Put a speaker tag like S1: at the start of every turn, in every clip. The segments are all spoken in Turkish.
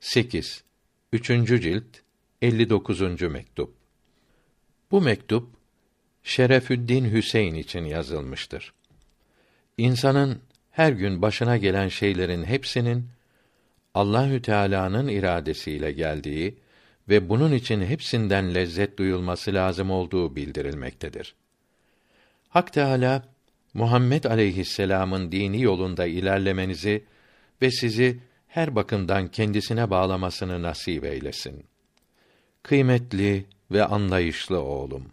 S1: 8. 3. cilt 59. mektup. Bu mektup Şerefüddin Hüseyin için yazılmıştır. İnsanın her gün başına gelen şeylerin hepsinin Allahü Teala'nın iradesiyle geldiği ve bunun için hepsinden lezzet duyulması lazım olduğu bildirilmektedir. Hak Teala Muhammed aleyhisselam'ın dini yolunda ilerlemenizi ve sizi her bakımdan kendisine bağlamasını nasip eylesin. Kıymetli ve anlayışlı oğlum.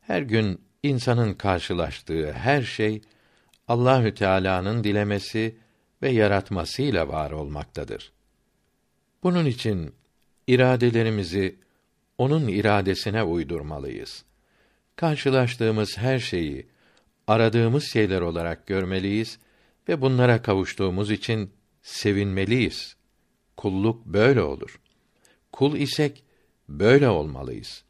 S1: Her gün insanın karşılaştığı her şey Allahü Teala'nın dilemesi ve yaratmasıyla var olmaktadır. Bunun için iradelerimizi onun iradesine uydurmalıyız. Karşılaştığımız her şeyi aradığımız şeyler olarak görmeliyiz ve bunlara kavuştuğumuz için sevinmeliyiz. Kulluk böyle olur. Kul isek böyle olmalıyız.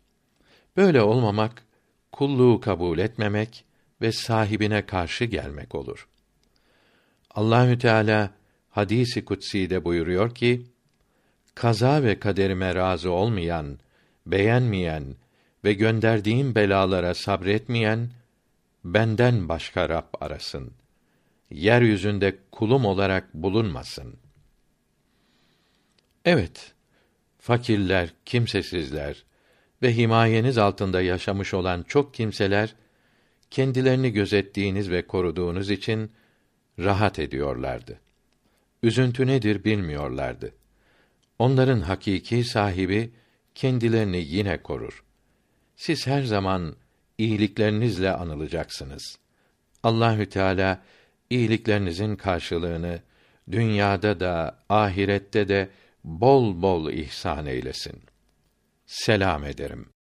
S1: Böyle olmamak kulluğu kabul etmemek ve sahibine karşı gelmek olur. Allahü Teala hadisi kutsi'de buyuruyor ki: Kaza ve kaderime razı olmayan, beğenmeyen ve gönderdiğim belalara sabretmeyen benden başka Rab arasın. Yeryüzünde kulum olarak bulunmasın. Evet, fakirler, kimsesizler ve himayeniz altında yaşamış olan çok kimseler kendilerini gözettiğiniz ve koruduğunuz için rahat ediyorlardı. Üzüntü nedir bilmiyorlardı. Onların hakiki sahibi kendilerini yine korur. Siz her zaman iyiliklerinizle anılacaksınız. Allahü Teala iyiliklerinizin karşılığını dünyada da ahirette de bol bol ihsan eylesin. Selam ederim.